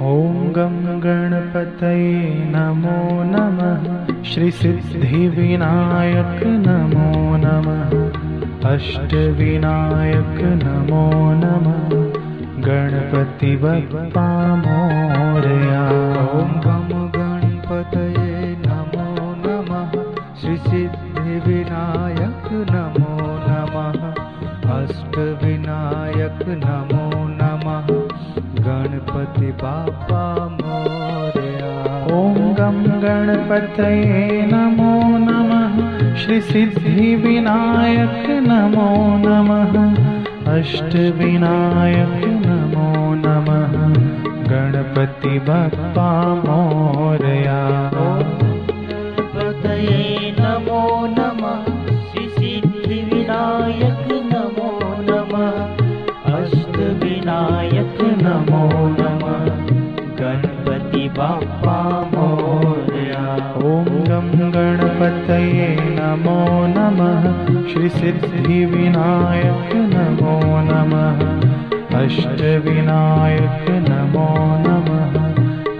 ॐ गं गणपतये नमो नमः। श्रीसिद्धिविनायक नमो नमः। अष्टविनायक नमो नमः। गणपति बप्पा मोरया ॐ गं गणपतये नमो नमः। श्रीसिद्धिविनायक गणपति बापा मोरया। ॐ गं गणपतये नमो नमः। श्रीसिद्धिविनायक नमो नमः। अष्टविनायक नमो नमः। गणपति बापा मोरया। बाप्पा मोरया। ॐ गं गणपतये नमो नमः। श्रीसिद्धिविनायक नमो नमः। अष्टविनायक नमो नमः।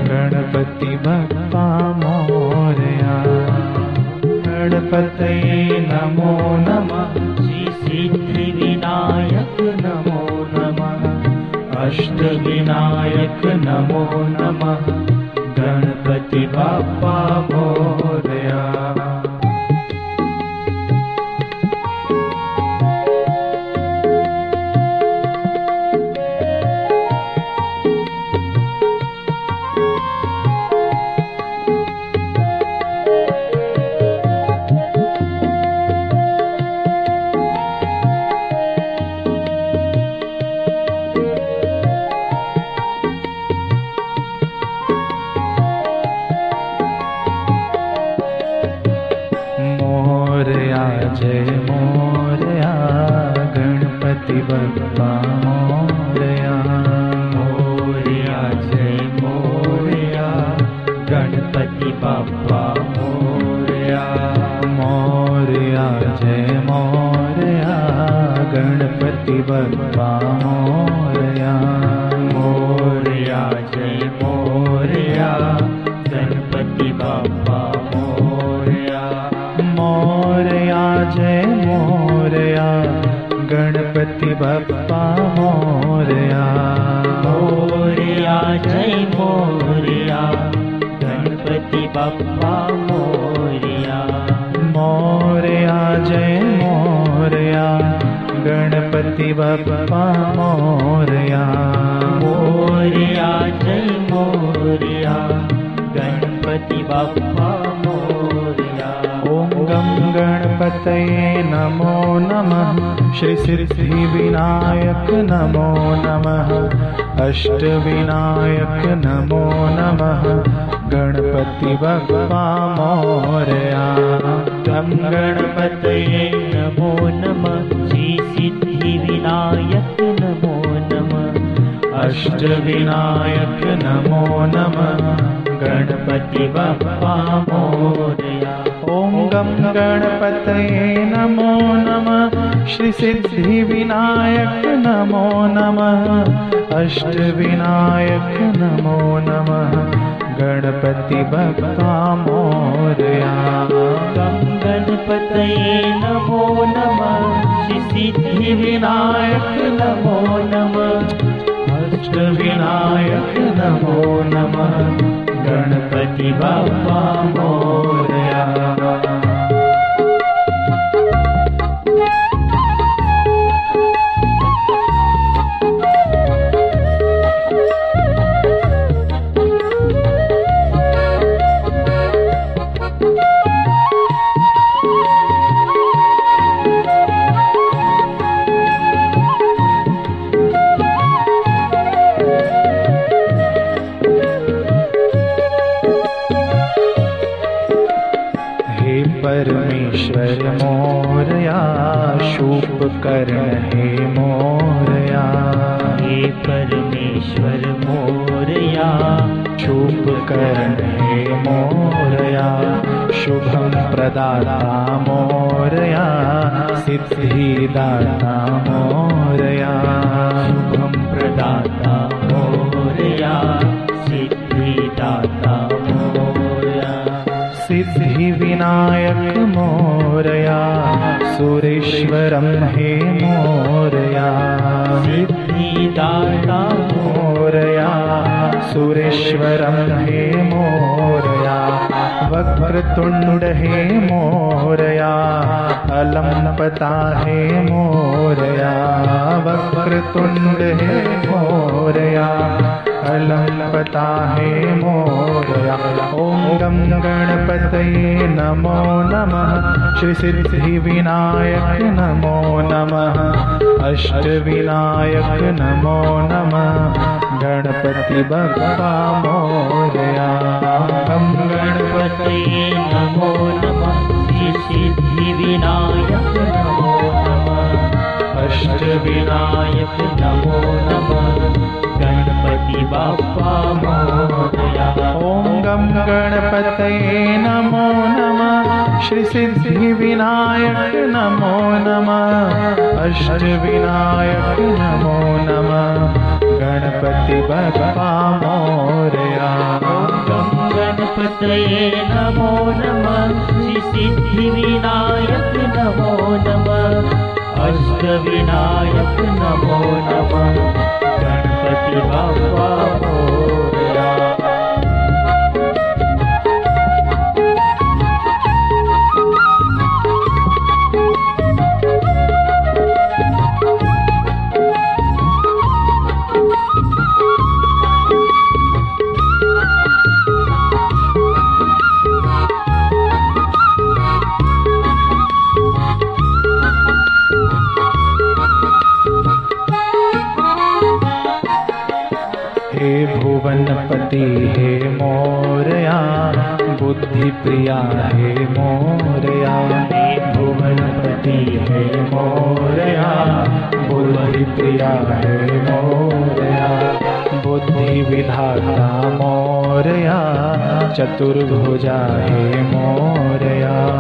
गणपति बप्पा मोरया। गणपतये नमो नमः। श्रीसिद्धिविनायक नमो नमः। अष्टविनायक नमो नमः ਬਚ ਬਾਪਾ ਮੋਰਿਆ। बप्पा मोरया मोरया जय मोरया। गणपति बाप्पा मोरया मोरया जय मोरया। गणपति बप्पा मोरया मोरया जय मोरया। गणपति बाप्पा बप्पा मोरया मोरया जय मोरया। गणपति बाप्पा मोरया। ॐ गं गणपतये नमो नमः। श्रीसिद्धिविनायक नमो नमः। अष्टविनायक नमो नमः। गणपति बप्पा मोरया। गं गणपतये नमो नमः श्रीसिद्धिविनायक नमो नमः। अष्टविनायक नमो गणपति बाप्पा मोरया ॐ गं गणपतये नमो नमः श्रीसिद्धिविनायक नमो नमः। अष्टविनायक नमो नमः। गणपति बप्पा मोरया गणपतये नमो नमः। श्रीसिद्धिविनायक नमो नमः। अष्टविनायक नमो नमः। गणपति बप्पा मोरया कर्ण हे मोरया हे परमेश्वर मोरया। शूप कर्ण हे मोरया शुभं प्रदाता मोरया। सिद्धिदाता मोरया। शुभं प्रदाता मोरया सुरेश्वरम हे मोरया। सिद्धिदाता। मोरया सुरेश्वरम हे मोरया। वक्रतुण्ड हे मोरया अलम पता हे मोरया। वक्रतुण्ड हे मोरया। अलम्पता हे मोरया ॐ गं गणपतये नमो नमः। श्रीसिद्धिविनायक नमो नमः। अष्टविनायक नमो नमः। गणपति बप्पा मोरया गं गणपति गणपतये नमो नमः। श्री सिद्धिविनायक नमो नमः। अष्टविनायक नमो नमः। गणपति बाप्पा मोरया ॐ गं गणपतये नमो नमः। श्रीसिद्धिविनायक नमो नमः। अष्टविनायक नमो नमः। गणपति बप्पा मोरया। गं गणपतये नमो नमः। श्री सिद्धिविनायक नमो नमः। अष्टविनायक नमो नमः। Shiva भुवनपति हे मोरया, बुद्धि प्रिया हे मोरया। भुवनपति हे मोरया, बुद्धि प्रिया हे मोरया। बुद्धिविधाता मोरया, चतुर्भुजा हे मोरया।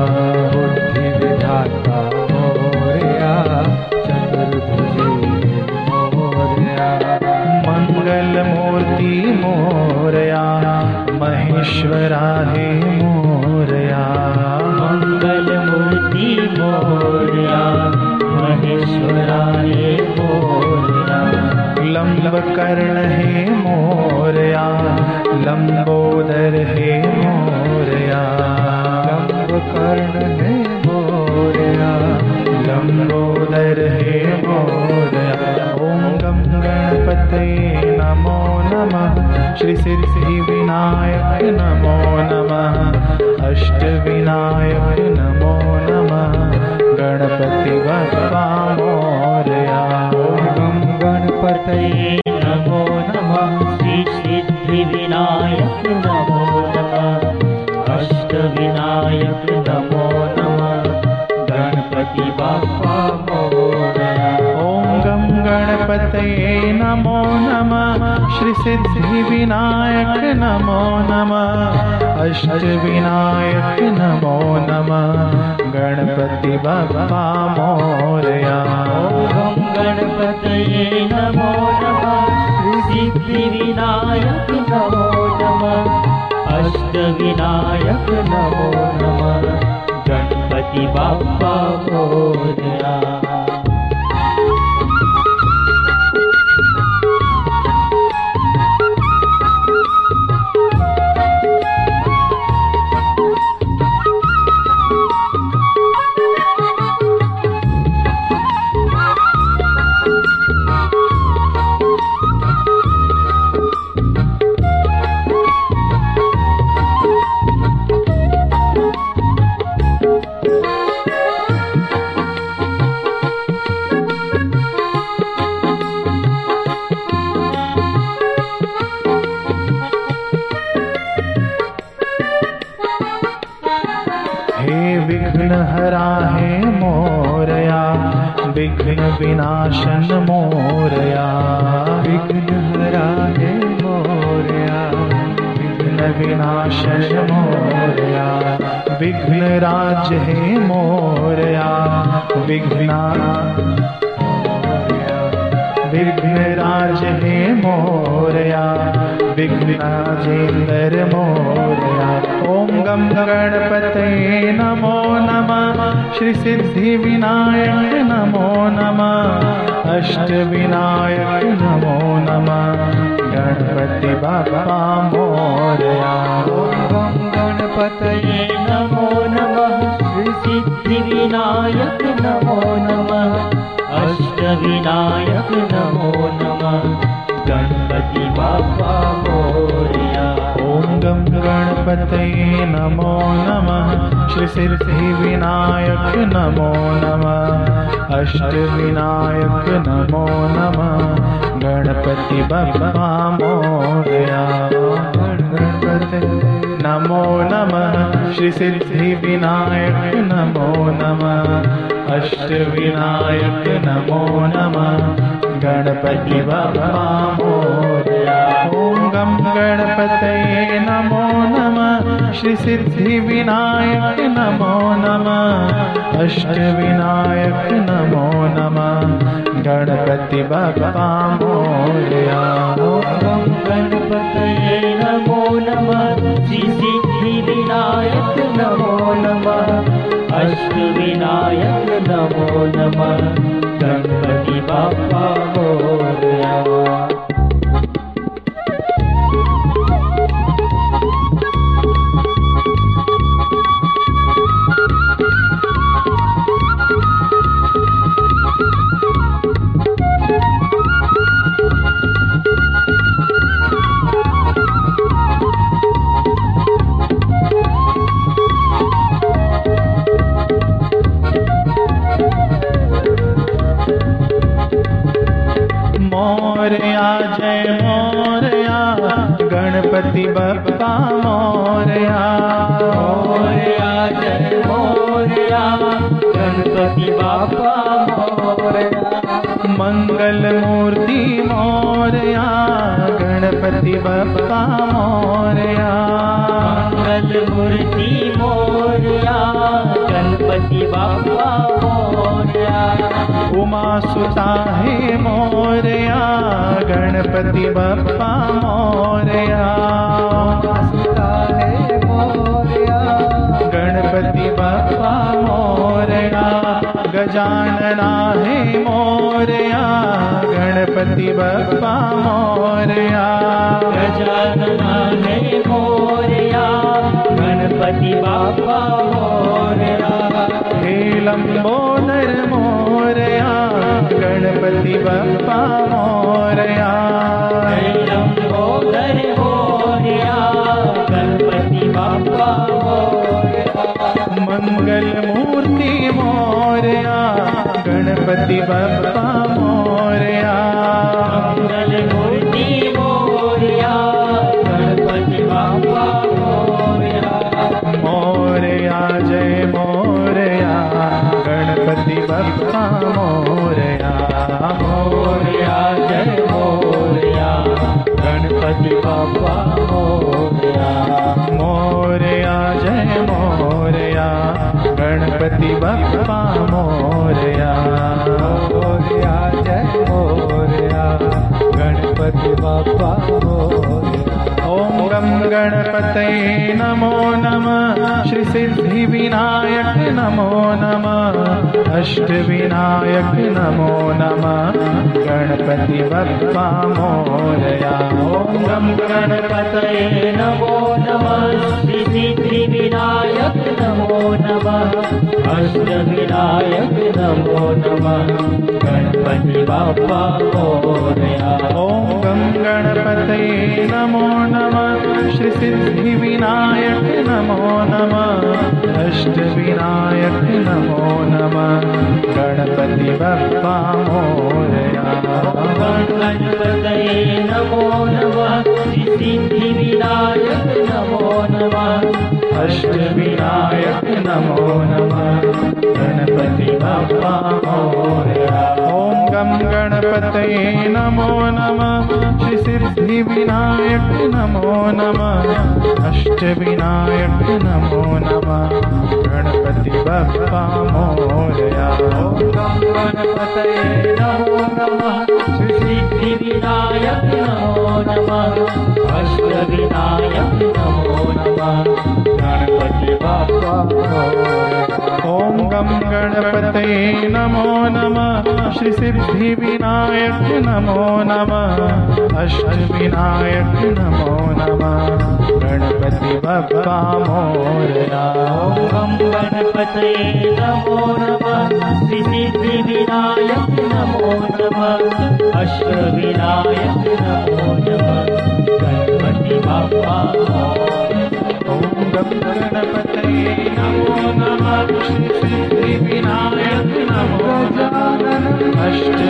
हे मोरया। मङ्गलमूर्ति मोरया। महेश्वराय मोरया। लंबकर्ण हे मोरया। लंबोदर हे मोरया। लंबकर्ण हे मोरया। लंबोदर हे मोरया। ॐ गं गणपतये नमो नमः श्रीसिद्धिविनायक नमो नमः। अष्टविनायक नमो नमः। गणपति बप्पा मोरया ॐ गणपतये नमो नमः। श्री सिद्धिविनायक नमो नमः श्रीसिद्धिविनायक नमो नमः। अष्टविनायक नमो नमः। गणपति मोरया ॐ गणपतये नमो नमः। सिद्धिविनायक नमो नमः। अष्टविनायक नमो नमः। गणपति बाप्पा मोरया विनाशन मोरया विघ्न हरा हे मोरया। विघ्न विनाशन मोरया। विघ्न राज हे मोरया। विघ्ना विघ्न राज हे मोरया। विघ्नाजेन्दर मोरया। ॐ गं गणपतये नमो नमः। श्रीसिद्धिविनायक नमो नमः। अष्टविनायक नमो नमः। गणपति बाबा मोरया गं गणपतये नमो नमः। श्रीसिद्धिविनायक नमो नमः। अष्टविनायक नमो नमः। श्रीसिद्धिविनायक नमो नमः। अष्टविनायक नमो नमः। गणपति बप्पा मोरया गणपते नमो। नमः श्रीसिद्धिविनायक नमो नमः। अष्टविनायक नमो नमः। गणपति बप्पा मोरया ॐ गं गणपतये नमो नमः श्रीसिद्धिविनायक नमो नमः। अष्टविनायक नमो नमः। गणपति बप्पा मोरया गणपतये नमो नमः। श्रीसिद्धिविनायक नमो नमः। अष्टविनायक नमो नमः। मोरया जय मोरया गणपति बप्पा मोरया मोरया जय मोरया गणपति बापा मोरया मंगल मूर्ति मोरया गणपति बप्पा मोरया मंगल मूर्ति उमा सुता है मोरया गणपति बप्पा मोरया। सुता है मोरया। गणपति बप्पा मोरया गजानना है मोरया गणपति बप्पा मोरया। गजानना है मोरया गणपति बाप्पा मोरया। हे लंबोदर मोरया गणपति बप्पा मोरया। गणपति बाप्पा मोरया। मंगल मूर्ति मोरया गणपति बप्पा बाप्पा मोरया जय मोरया गणपति बप्पा मोरया। मोरया जय मोरया गणपति बाप्पा मोरया। गणपतये नमो नमः। श्रीसिद्धिविनायक नमो नमः। अष्टविनायक नमो नमः। गणपति बप्पा मोरया ॐ गणपतये नमो नमः। श्रीसिद्धिविनायक नमो नमः अष्टविनायक नमो नमः। गणपति बाप्पा मोरया ॐ गणपतये नमो नमः। श्रीसिद्धिविनायक नमो नमः। अष्टविनायक नमो नमः। गणपति बप्पा मोरया गणपतये नमो नमः। सिद्धिविनायक नमो नमः। अष्टविनायक शिवे नमो। सिद्धि श्रीसिद्धिविनायक नमो नम। अष्टविनायक नमो नम। गणपति बप्पा मोरया गणपतये नमो। नमः श्रीसिद्धिविनायक नमो नमः। अष्टविनायक नमो नमः। गणपति श्री सिद्धि विनायक नमो नमः। अष्टविनायक नमो नमः। गणपति बप्पा मोरया। ॐ गणपतये नमो नमः। सिद्धिविनायक नमो नमः। अष्टविनायक नमो नमः। गणपति बाप्पा। ॐ गणपतये नमो नमः। crashed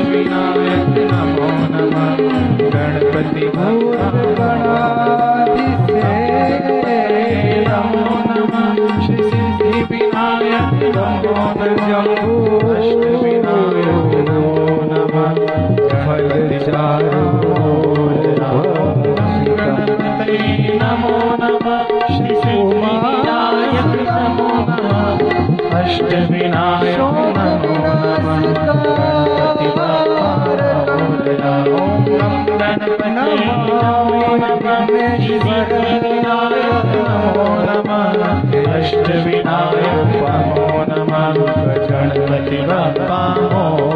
भुज विनाशो नमो अष्ट विनायक नमो नम गणपति बापा